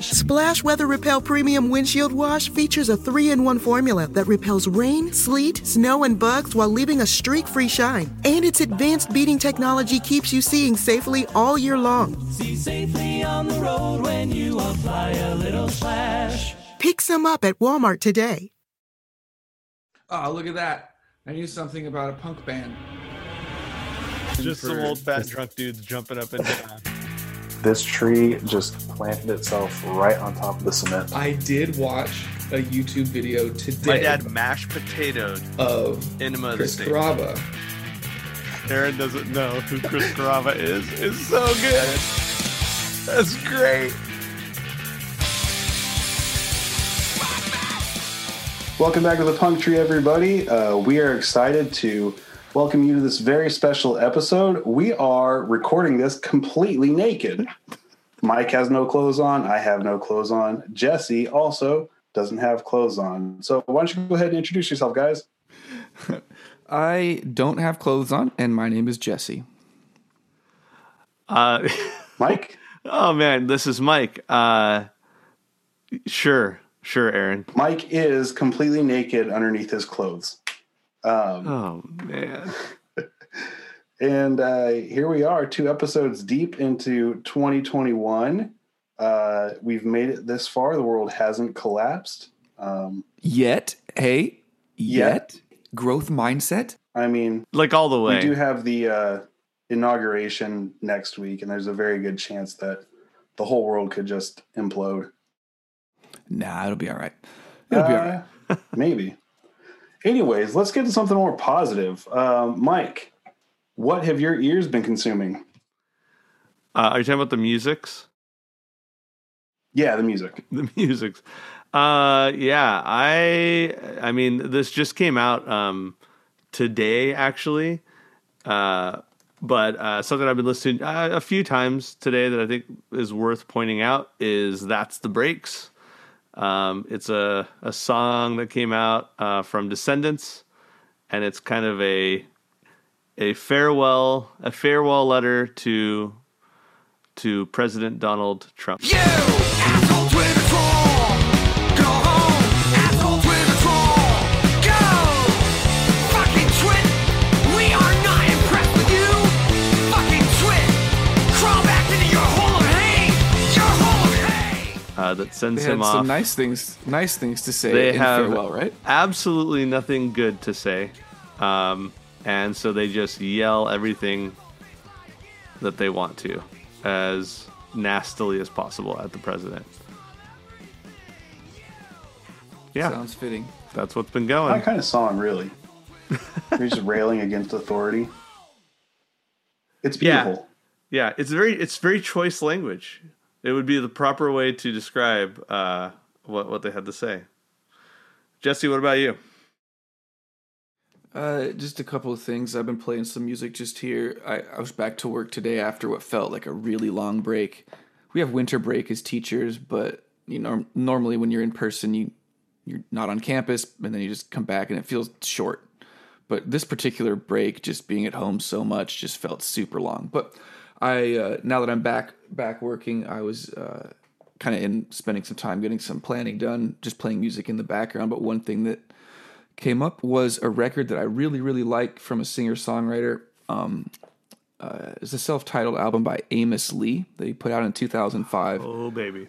Splash Weather Repel Premium Windshield Wash features a three in one formula that repels rain, sleet, snow, and bugs while leaving a streak free shine. And its advanced beading technology keeps you seeing safely all year long. See safely on the road when you apply a little splash. Pick some up at Walmart today. Oh, look at that. I knew something about a punk band. Just some old fat drunk dudes jumping up and down. This tree just planted itself right on top of the cement. I did watch a YouTube video today My dad mashed potatoed of Enema of the Chris State. Aaron doesn't know who Chris Carava is. It's so good. That's great. Welcome back to the Punk Tree, everybody. Uh, we are excited to welcome you to this very special episode. We are recording this completely naked. Mike has no clothes on. I have no clothes on. Jesse also doesn't have clothes on. So why don't you go ahead and introduce yourself, guys? I don't have clothes on, and my name is Jesse. Uh, Mike? oh man, this is Mike. Uh, sure, sure, Aaron. Mike is completely naked underneath his clothes. Um, Oh man. And uh, here we are, two episodes deep into 2021. Uh, we've made it this far. The world hasn't collapsed. Um, Yet, hey, Yet. yet, growth mindset. I mean, Like all the way. we do have the uh, inauguration next week, and there's a very good chance that the whole world could just implode. Nah, it'll be all right. It'll be all right. Uh, maybe. Anyways, let's get to something more positive. Um, Mike, what have your ears been consuming? Uh, are you talking about the musics? Yeah, the music. the musics. Uh, yeah, I, I mean, this just came out um, today, actually. Uh, but uh, something I've been listening uh, a few times today that I think is worth pointing out is "That's the Breaks." Um, it's a a song that came out uh, from Descendents, and it's kind of a a farewell a farewell letter to to President Donald Trump. You that They sends had him some nice things, nice things to say they in have farewell, right? absolutely nothing good to say, um, and so they just yell everything that they want to, as nastily as possible at the president. Yeah, Sounds fitting. that's what's been going. going. kind of song, really. You're just railing against authority. It's Yeah. beautiful. Yeah, it's very it's very choice language. It would be the proper way to describe uh, what what they had to say. Jesse, what about you? Uh, just a couple of things. I've been playing some music just here. I, I was back to work today after what felt like a really long break. We have winter break as teachers, but you know, normally when you're in person, you you're not on campus, and then you just come back, and it feels short. But this particular break, just being at home so much, just felt super long. But I uh, now that I'm back back working, I was uh, kind of in spending some time getting some planning done, just playing music in the background. But one thing that came up was a record that I really, really like from a singer songwriter. Um, uh, is a self-titled album by Amos Lee that he put out in 2005 Oh baby.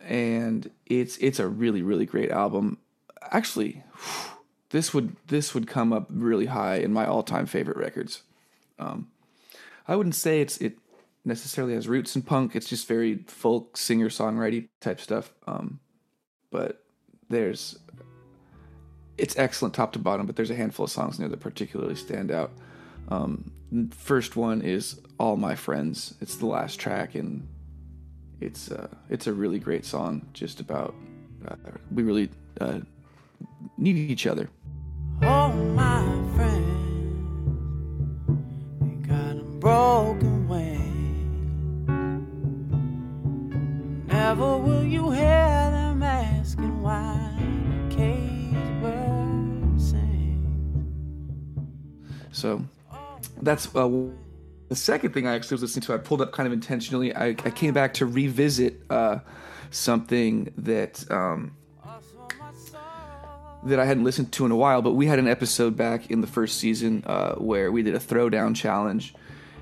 and it's it's a really really great album. Actually, this would this would come up really high in my all time favorite records. Um, I wouldn't say it's it necessarily has roots in punk. It's just very folk singer songwriting type stuff. Um, but there's it's excellent top to bottom. But there's a handful of songs in there that particularly stand out. Um, first one is "All My Friends." It's the last track and it's uh, it's a really great song. Just about uh, we really uh, need each other. My Will you hear them asking why cage. So that's uh, the second thing I actually was listening to. I pulled up kind of intentionally. I, I came back to revisit uh, something that um, that I hadn't listened to in a while. But we had an episode back in the first season uh, where we did a throwdown challenge,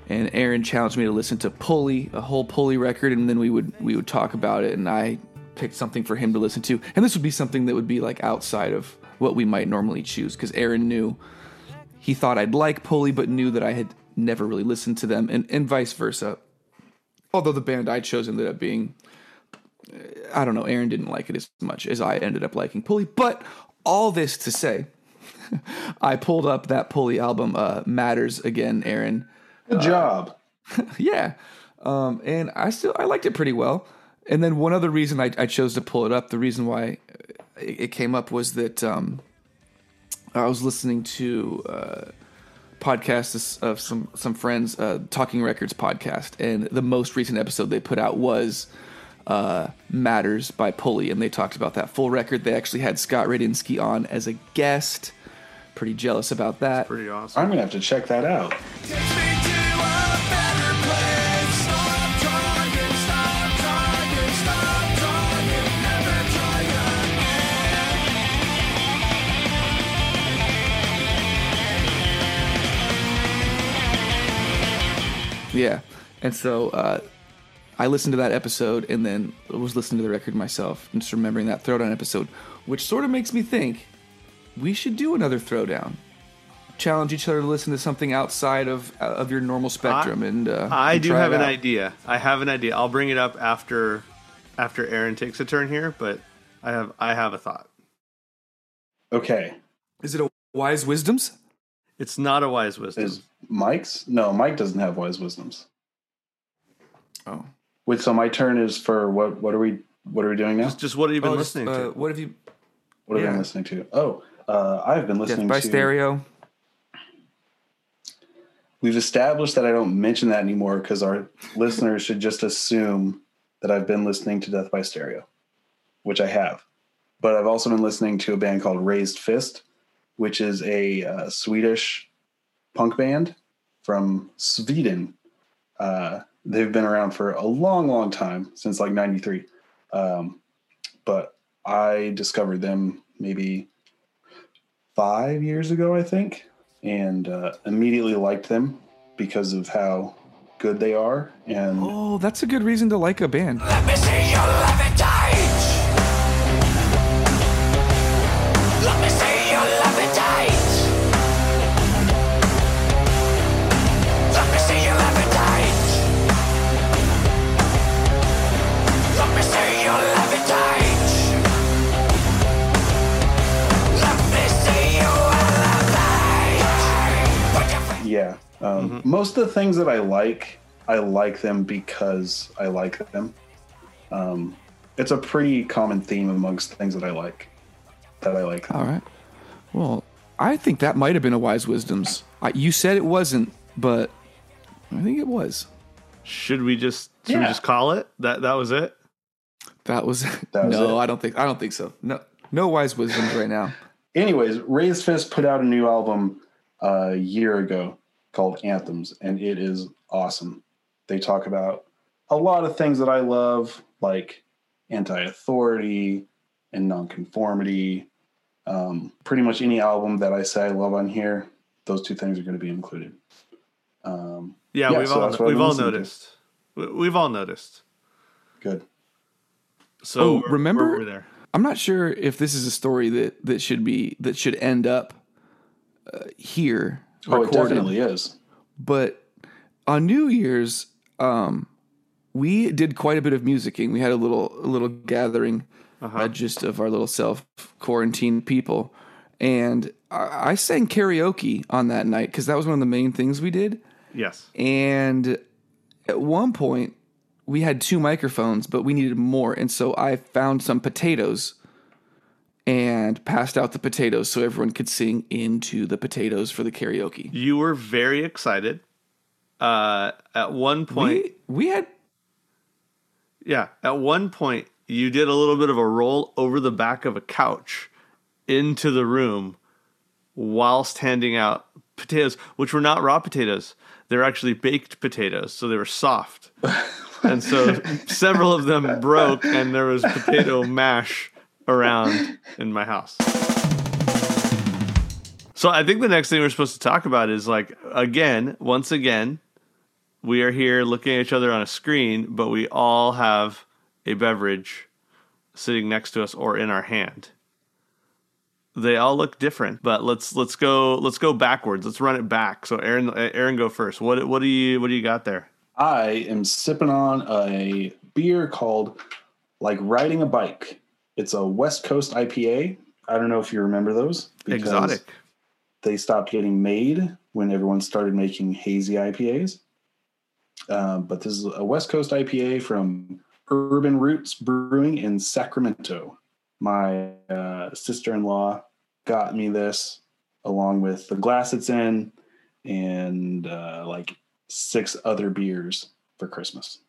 and Aaron challenged me to listen to Pulley, a whole Pulley record, and then we would we would talk about it, and I picked something for him to listen to, and this would be something that would be like outside of what we might normally choose because Aaron knew he thought I'd like Pulley, but knew that I had never really listened to them, and, and vice versa. Although the band I chose ended up being, I don't know, Aaron didn't like it as much as I ended up liking Pulley. But all this to say, I pulled up that Pulley album, uh, Matters again, Aaron. Good job. Yeah. Um, and I still I liked it pretty well. And then one other reason I, I chose to pull it up, the reason why it, it came up was that um, I was listening to uh, podcasts of some some friends, uh, Talking Records podcast, and the most recent episode they put out was uh, Matters by Pulley, and they talked about that full record. They actually had Scott Radinsky on as a guest. Pretty jealous about that. Pretty awesome. I'm gonna have to check that out. Yeah. And so uh, I listened to that episode and then was listening to the record myself and just remembering that throwdown episode, which sort of makes me think we should do another throwdown. Challenge each other to listen to something outside of uh, of your normal spectrum, and uh, I and do have it an out. idea. I have an idea. I'll bring it up after after Aaron takes a turn here, but I have I have a thought. Okay. Is it a wise wisdoms? It's not a wise wisdom. Is Mike's? No, Mike doesn't have wise wisdoms. Oh, Wait, so my turn is for what? What are we? What are we doing now? Just, just what have you been Oh, just, listening uh, to? What have you? What have I yeah. been listening to? Oh, uh, I've been listening to Death by to. stereo. We've established that I don't mention that anymore because our listeners should just assume that I've been listening to Death by Stereo, which I have. But I've also been listening to a band called Raised Fist, which is a uh, Swedish punk band from Sweden. Uh, they've been around for a long, long time since like '93. Um, but I discovered them maybe five years ago, I think, and uh, immediately liked them because of how good they are. And Oh, that's a good reason to like a band. Um, Mm-hmm. most of the things that I like, I like them because I like them. Um, it's a pretty common theme amongst things that I like. That I like. All right. Well, I think that might have been a wise wisdoms. I, you said it wasn't, but I think it was. Should we just should we just call it? That that was it? That was, That was no. it. I don't think. I don't think so. No, no wise wisdoms right now. Anyways, Raised Fist put out a new album uh, a year ago called Anthems, and it is awesome. They talk about a lot of things that I love, like anti-authority and nonconformity. Um, pretty much any album that I say I love on here, those two things are going to be included. Um, Yeah, Yeah, we've so all that's what I've we've all listening to. noticed. We- We've all noticed. Good. So Oh, we're- remember? we're, we're there. I'm not sure if this is a story that that should be that should end up uh, here Oh, it recorded. definitely is. But on New Year's, um, we did quite a bit of musicking. We had a little a little gathering, uh just of our little self quarantine people, and I, I sang karaoke on that night because that was one of the main things we did. Yes. And at one point, we had two microphones, but we needed more. And so I found some potatoes and passed out the potatoes so everyone could sing into the potatoes for the karaoke. You were very excited. Uh, at one point, We, we had, yeah, at one point, you did a little bit of a roll over the back of a couch into the room whilst handing out potatoes, which were not raw potatoes. They were actually baked potatoes, so they were soft. and so several of them broke, and there was potato mash around in my house. So I think the next thing we're supposed to talk about is like again, once again, we are here looking at each other on a screen, but we all have a beverage sitting next to us or in our hand. They all look different, but let's let's go let's go backwards. Let's run it back. So Aaron Aaron go first. What what do you what do you got there? I am sipping on a beer called like riding a bike. It's a West Coast IPA. I don't know if you remember those. because Exotic. They stopped getting made when everyone started making hazy IPAs. Um, but this is a West Coast IPA from Urban Roots Brewing in Sacramento. My uh, sister in law got me this along with the glass it's in and uh, like six other beers for Christmas.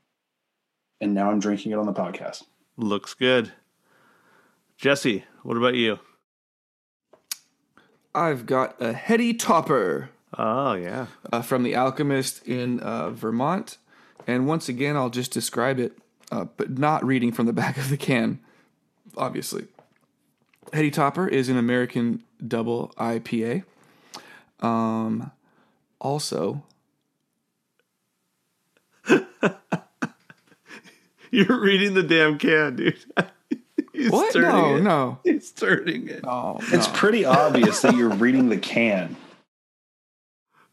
And now I'm drinking it on the podcast. Looks good. Jesse, what about you? I've got a heady topper Oh yeah. uh, from The Alchemist in uh, Vermont. And once again, I'll just describe it, uh, but not reading from the back of the can, obviously. Heady Topper is an American double IPA. Um, also, You're reading the damn can, dude. He's what? turning No, it. no. He's turning it. Oh, It's pretty obvious that you're reading the can.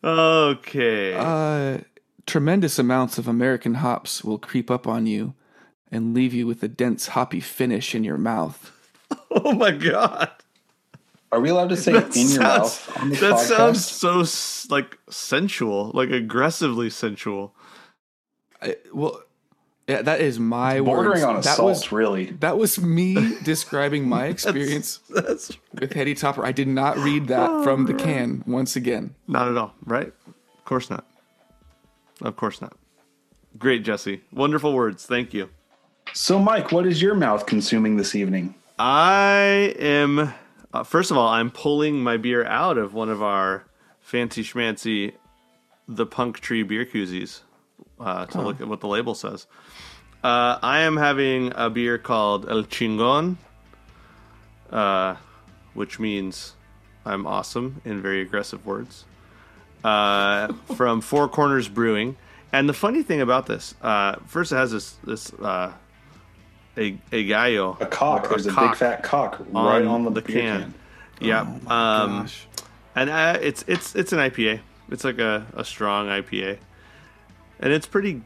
Okay. Uh, tremendous amounts of American hops will creep up on you and leave you with a dense hoppy finish in your mouth. oh my god. Are we allowed to say That in your mouth on the That podcast? sounds so like sensual, like aggressively sensual. I, well, yeah, that is my Bordering words. on that assault, was really. that was me describing my experience That's with Heady Topper. I did not read that from the can once again. not at all, right? Of course not. Of course not. Great, Jesse. Wonderful words. Thank you. So, Mike, what is your mouth consuming this evening? I am, uh, first of all, I'm pulling my beer out of one of our fancy schmancy, the Punk Tree beer koozies uh, to look at what the label says. Uh, I am having a beer called El Chingon, uh, which means I'm awesome in very aggressive words, uh, from Four Corners Brewing. And the funny thing about this, uh, first it has this this uh, a a gallo, A cock. or There's a, big cock fat cock right on the, the beer can. can. Yeah. Oh um, and uh, it's it's it's an IPA. It's like a, a strong IPA, and it's pretty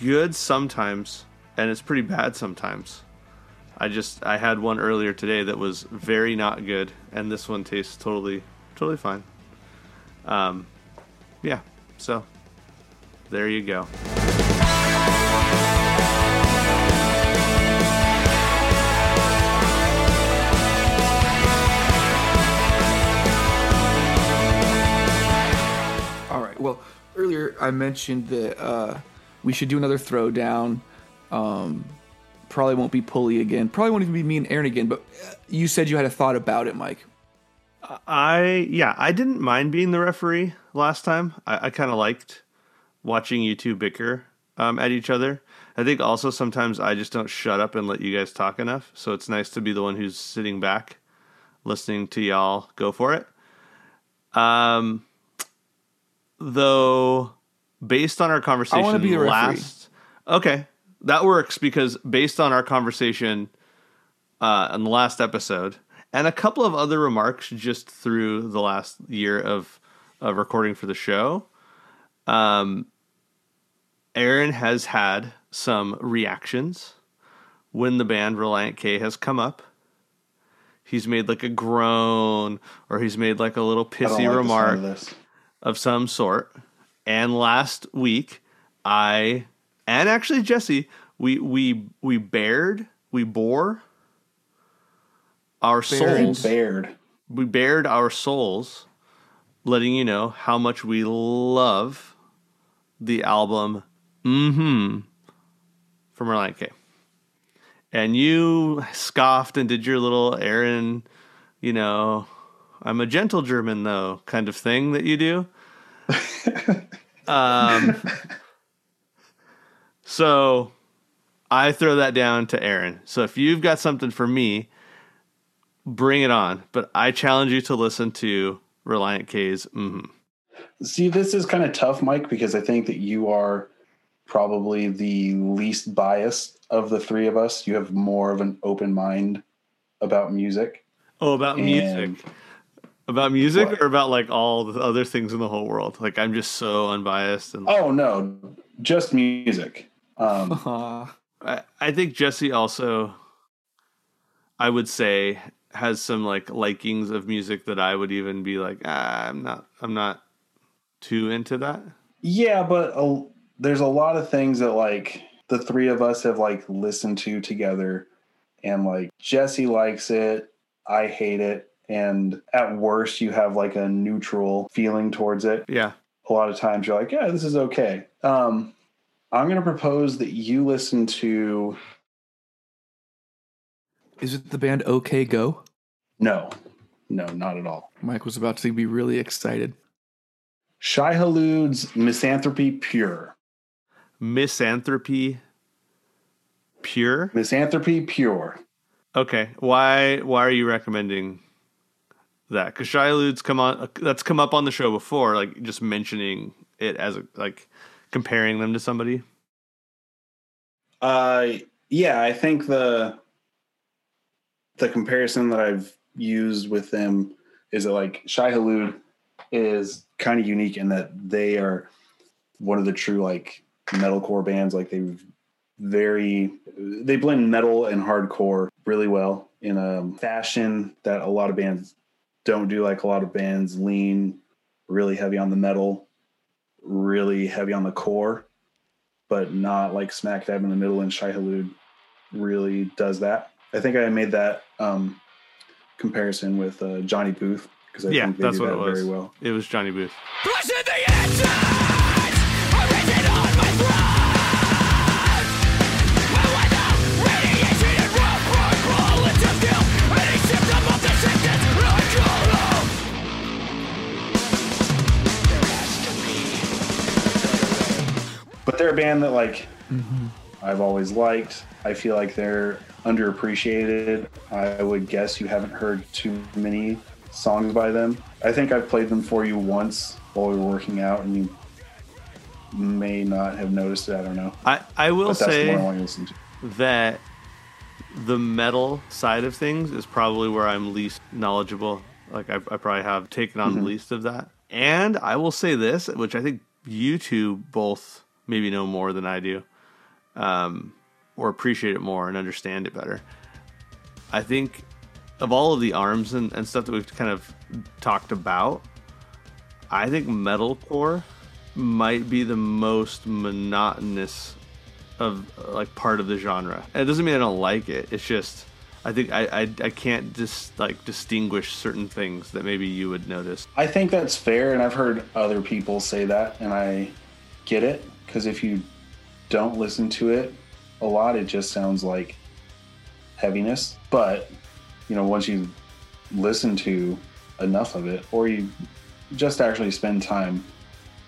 good sometimes, and it's pretty bad sometimes. I just I had one earlier today that was very not good, and this one tastes totally totally fine. Um, yeah. So there you go. All right. Well, earlier I mentioned that uh, we should do another throwdown. Um, probably won't be pulley again. Probably won't even be me and Aaron again. But uh, you said you had a thought about it, Mike. I yeah, I didn't mind being the referee last time. I, I kind of liked watching you two bicker um, at each other. I think also sometimes I just don't shut up and let you guys talk enough. So it's nice to be the one who's sitting back, listening to y'all go for it. Um, though based on our conversation I be a referee. last. Okay, that works because based on our conversation uh, in the last episode and a couple of other remarks just through the last year of of recording for the show, um, Aaron has had some reactions when the band Relient K has come up. He's made like a groan or he's made like a little I don't pissy like the sound remark of some sort. And last week, I and actually Jesse, we we we bared, we bore our souls. Bared. We bared our souls, letting you know how much we love the album Mm-hmm from Relient K. And you scoffed and did your little Aaron, you know, I'm a gentle German though kind of thing that you do. um, so I throw that down to Aaron. So if you've got something for me, bring it on. But I challenge you to listen to Relient K's. Mm-hmm. See, this is kind of tough, Mike, because I think that you are probably the least biased of the three of us. You have more of an open mind about music. Oh, about And- music. About music What? or about like all the other things in the whole world? Like I'm just so unbiased and Oh no, just music. Um, I, I think Jesse also I would say has some like likings of music that I would even be like, ah, I'm not I'm not too into that. yeah, but a, there's a lot of things that like the three of us have like listened to together, and like Jesse likes it, I hate it, and at worst you have like a neutral feeling towards it. Yeah. a lot of times you're like, yeah, this is okay. Um, I'm going to propose that you listen to Is it the band OK Go? no, no, not at all. Mike was about to be really excited. Shai Hulud's Misanthropy Pure. Misanthropy pure. Misanthropy Pure. Okay. Why why are you recommending that? Because Shai Hulud's come on that's come up on the show before, like just mentioning it as a, like comparing them to somebody. Uh, yeah, I think the the comparison that I've used with them is that like Shai Hulud is kind of unique in that they are one of the true like metalcore bands. Like they very they blend metal and hardcore really well in a fashion that a lot of bands don't do. Like a lot of bands lean really heavy on the metal, really heavy on the core but not like smack dab in the middle. And Shai Hulud really does that. I think I made that um, comparison with uh, Johnny Booth because I yeah, think they that's do what that it was. very well. It was Johnny Booth. But they're a band that like I've always liked. I feel like they're underappreciated. I would guess you haven't heard too many songs by them. I think I've played them for you once while we were working out, and you may not have noticed it. I don't know. I I will But that's the one I say want to listen to. that the metal side of things is probably where I'm least knowledgeable. Like I, I probably have taken on Mm-hmm. the least of that. And I will say this, which I think you two both maybe know more than I do, um, or appreciate it more and understand it better. I think of all of the arms and, and stuff that we've kind of talked about, I think metalcore might be the most monotonous of like part of the genre. And it doesn't mean I don't like it. It's just I think I I, I can't just like distinguish certain things that maybe you would notice. I think that's fair, and I've heard other people say that, and I get it because if you don't listen to it a lot, it just sounds like heaviness. But you know, once you listen to enough of it, or you just actually spend time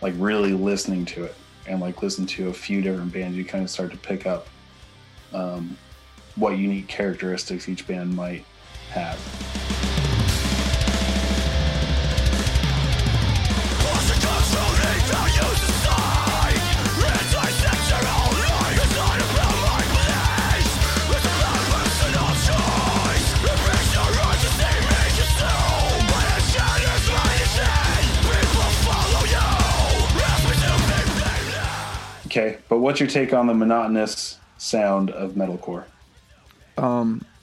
like really listening to it, and like listen to a few different bands, you kind of start to pick up um, what unique characteristics each band might have. What's your take on the monotonous sound of metalcore?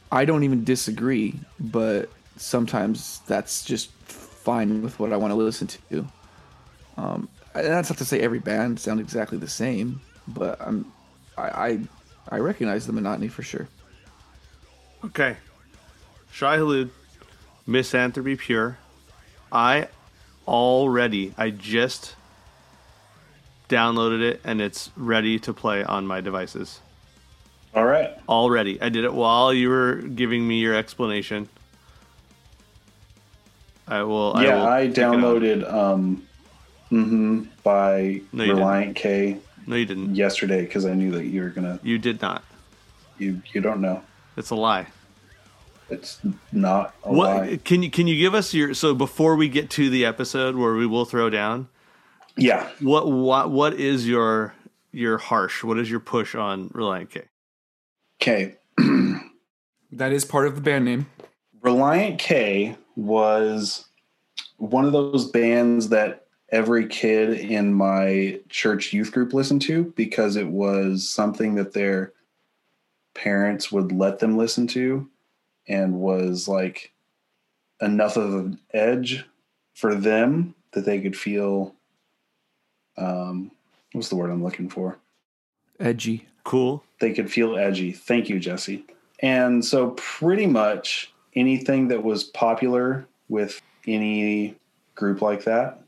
I don't even disagree, but sometimes that's just fine with what I want to listen to. Um, and that's not to say every band sounds exactly the same, but I'm, I, I, I recognize the monotony for sure. Okay. Shai Hulud, Misanthropy Pure. I already, I just downloaded it and it's ready to play on my devices. All right. Already. I did it while you were giving me your explanation. I will. I yeah, will I it out. downloaded um, mm-hmm, by No, Relient K No, you didn't. yesterday because I knew that you were gonna. You did not. You you don't know. It's a lie. It's not a What lie. can you can you give us your so before we get to the episode where we will throw down? Yeah. What what what is your your harsh? What is your push on Relient K? Okay. That is part of the band name. Reliant K was one of those bands that every kid in my church youth group listened to because it was something that their parents would let them listen to and was like enough of an edge for them that they could feel um what's the word I'm looking for? Edgy. Cool. they could feel edgy. Thank you, Jesse. And so, pretty much anything that was popular with any group like that,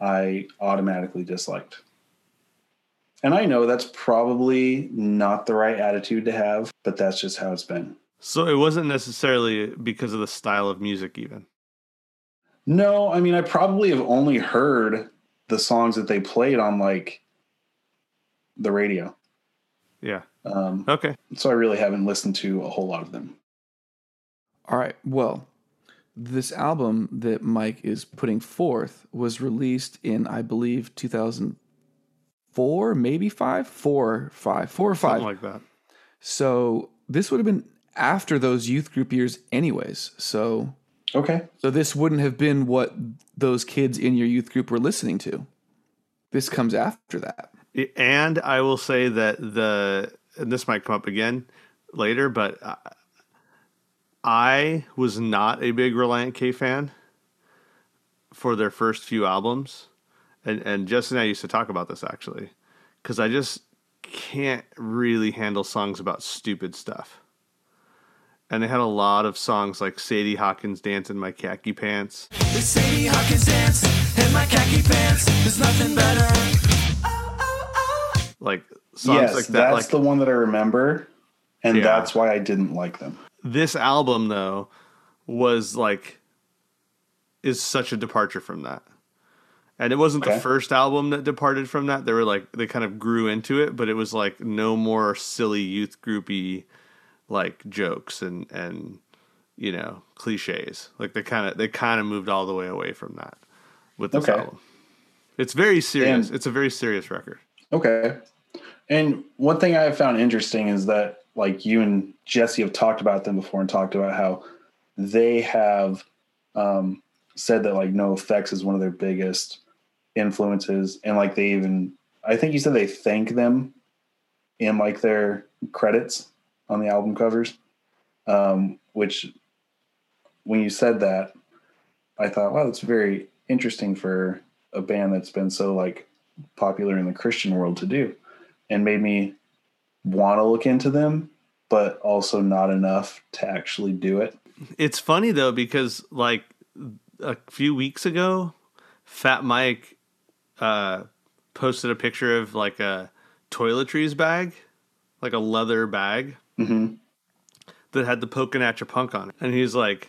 I automatically disliked. And I know that's probably not the right attitude to have, but that's just how it's been. So it wasn't necessarily because of the style of music, even. No, I mean, I probably have only heard the songs that they played on like the radio. Yeah. Um, Okay. so I really haven't listened to a whole lot of them. All right. Well, this album that Mike is putting forth was released in, I believe, 2004, maybe five, four, five, four or five. Something like that. so this would have been after those youth group years, anyways. So, Okay. so this wouldn't have been what those kids in your youth group were listening to. This comes after that. And I will say that the and this might come up again later, but I, I was not a big Relient K fan for their first few albums, and and Jess and I used to talk about this actually, because I just can't really handle songs about stupid stuff. And they had a lot of songs like Sadie Hawkins dance in my khaki pants. The Sadie Hawkins dance in my khaki pants. There's nothing better. Like songs yes, like that. that's like the one that I remember, and Yeah. that's why I didn't like them. this album though was like is such a departure from that and it wasn't Okay. the first album that departed from that they were like they kind of grew into it but it was like no more silly youth groupy like jokes and and you know cliches. Like they kind of they kind of moved all the way away from that with this Okay. album. It's very serious. And- it's a very serious record. Okay. And one thing I have found interesting is that like you and Jesse have talked about them before and talked about how they have um, said that like NOFX is one of their biggest influences, and like they even I think you said they thank them in like their credits on the album covers, um, which when you said that, I thought, wow, that's very interesting for a band that's been so like popular in the Christian world to do, and made me want to look into them, but also not enough to actually do it. It's funny though because like a few weeks ago, Fat Mike uh, posted a picture of like a toiletries bag, like a leather bag Mm-hmm. that had the poking at your punk on it, and he's like,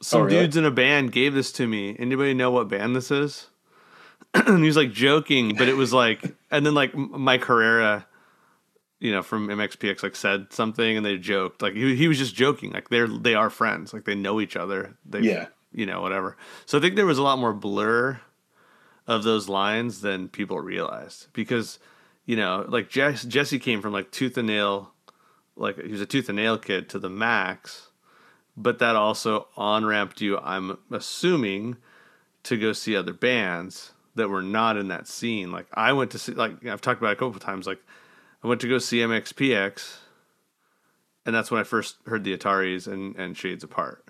"Some Oh, really? dudes in a band gave this to me. Anybody know what band this is?" and he's like joking, but it was like, and then like Mike Herrera. You know, from MXPX, like said something, and they joked. Like he, he was just joking. Like they're they are friends. Like they know each other. They, Yeah. you know, whatever. So I think there was a lot more blur of those lines than people realized because, you know, like Jess, Jesse came from like tooth and nail, like he was a tooth and nail kid to the max, but that also on ramped you, I'm assuming, to go see other bands that were not in that scene. Like I went to see, like I've talked about it a couple of times, like I went to go see MXPX, and that's when I first heard the Ataris and, and Shades Apart.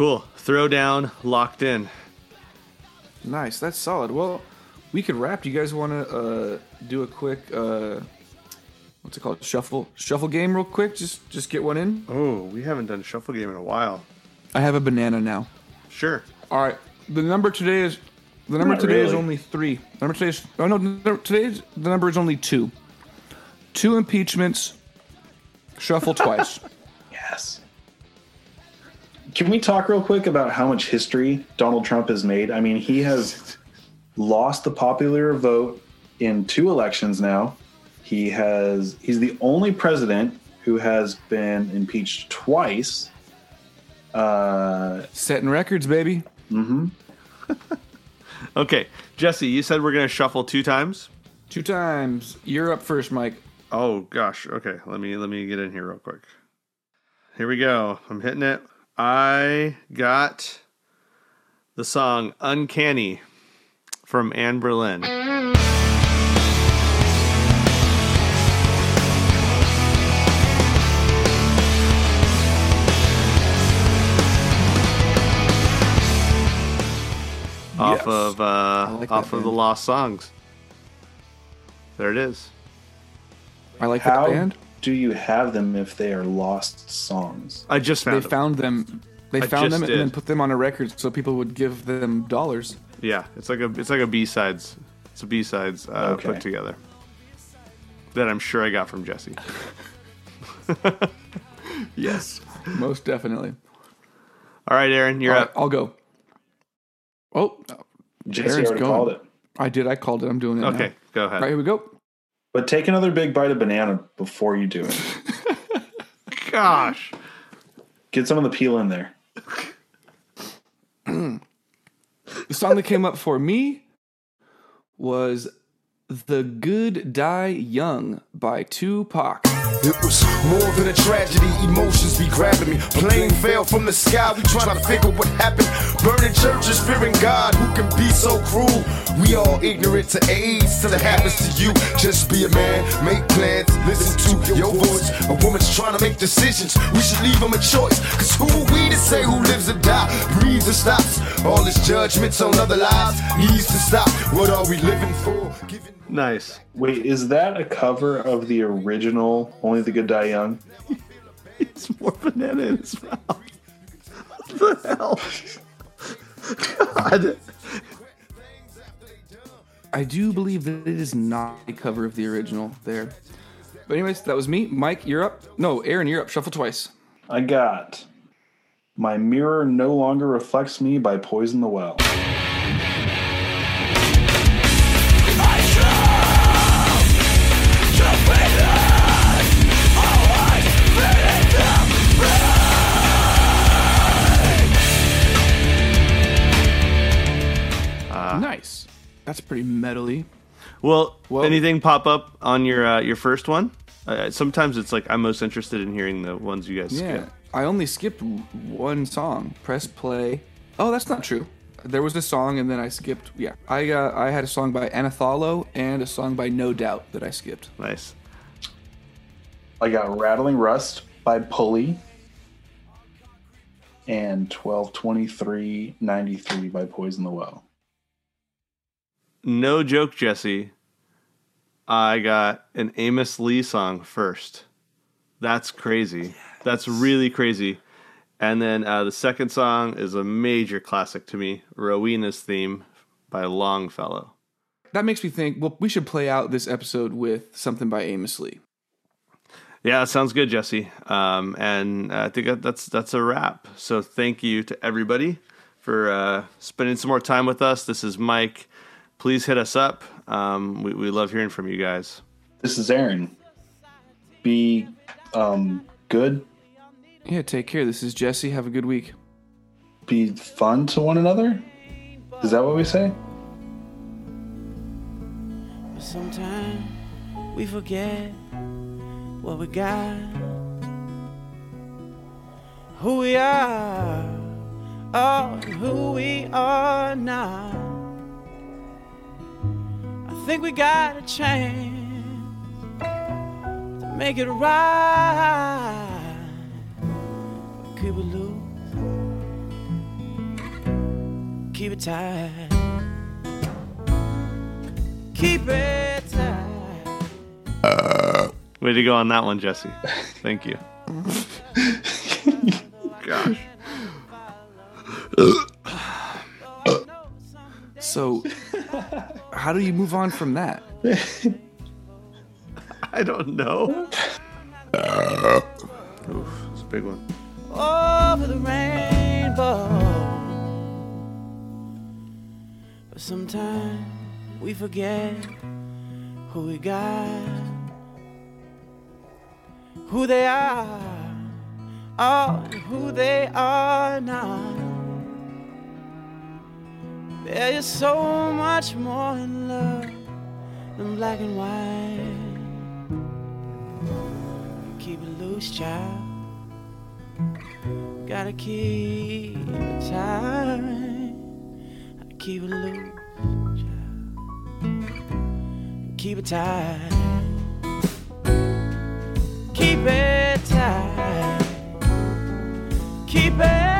Cool. Throw down, locked in. Nice. That's solid. Well, we could wrap. Do you guys want to uh, do a quick uh, what's it called? Shuffle shuffle game, real quick. Just just get one in. Oh, we haven't done a shuffle game in a while. I have a banana now. Sure. All right. The number today is the number Not today is only three. The number today is oh no. no today's the number is only two. Two impeachments. Shuffle twice. Yes. Can we talk real quick about how much history Donald Trump has made? I mean, he has lost the popular vote in two elections now. He has he's the only president who has been impeached twice. Uh, Setting records, baby. Mm-hmm. Okay, Jesse, you said we're gonna shuffle two times. Two times. You're up first, Mike. Oh gosh. Okay, let me let me get in here real quick. Here we go. I'm hitting it. I got the song "Uncanny" from Anberlin. Off Yes. of uh, like off that of the. Lost Songs. There it is. I like how that band. Do you have them if they are lost songs? I just They found. them. found them. They I found just them and then put them on a record so people would give them dollars. Yeah, it's like a it's like a B sides. It's a B sides uh, Okay. put together that I'm sure I got from Jesse. Yes, most definitely. All right, Aaron, you're All right, up. I'll go. Oh, Jesse Aaron's already going. called it. I did. I called it. I'm doing it. Okay, Now. go ahead. right, here we go. But take another big bite of banana before you do it. Gosh, Get some of the peel in there. The song that came up for me was "The Good Die Young" by Tupac. It was more than a tragedy, emotions be grabbing me. Plane fell from the sky, we trying to figure what happened. Burning churches, fearing God, who can be so cruel? We all ignorant to AIDS till it happens to you. Just be a man, make plans, listen to your voice. A woman's trying to make decisions, we should leave them a choice. Cause who are we to say who lives or die, breathes or stops? All this judgments on other lives needs to stop. What are we living for? Giving nice. Wait, is that a cover of the original Only the Good Die Young? It's more banana in his mouth. What the hell? God. I do believe that it is not a cover of the original there. But anyways, that was me. Mike, you're up. No, Aaron, you're up. Shuffle twice. I got My Mirror No Longer Reflects Me by Poison the Well. That's pretty metally. Well, Well- anything pop up on your uh, your first one? Uh, sometimes it's like I'm most interested in hearing the ones you guys Yeah. skip. I only skipped one song. Press play. Oh, that's not true. There was a song and then I skipped. Yeah. I uh, I had a song by Anathallo and a song by No Doubt that I skipped. Nice. I got Rattling Rust by Pulley and 122393 by Poison the Well. No joke, Jesse. I got an Amos Lee song first. That's crazy. That's really crazy. And then uh, the second song is a major classic to me, Rowena's theme by Longfellow. That makes me think, well, we should play out this episode with something by Amos Lee. Yeah, sounds good, Jesse. Um, and I think that's that's a wrap. So thank you to everybody for uh, spending some more time with us. This is Mike. Please hit us up. Um, we, we love hearing from you guys. This is Aaron. Be um, good, Yeah, take care. This is Jesse. Have a good week. be fun to one another. Is that what we say? But sometimes we forget what we got, who we are, oh, who we are not. I think we got a chance to make it right. Keep it loose, keep it tight, keep it tight. Way to go on that one, Jesse. Thank you. Gosh. So, how do you move on from that? I don't know. Uh. Oof, it's a big one. over the rainbow. But sometimes we forget who we got, who they are, oh, who they are not. There is so much more in love than black and white. Keep it loose, child. Gotta keep it tight. Keep it loose, child. Keep it tight. Keep it tight. Keep it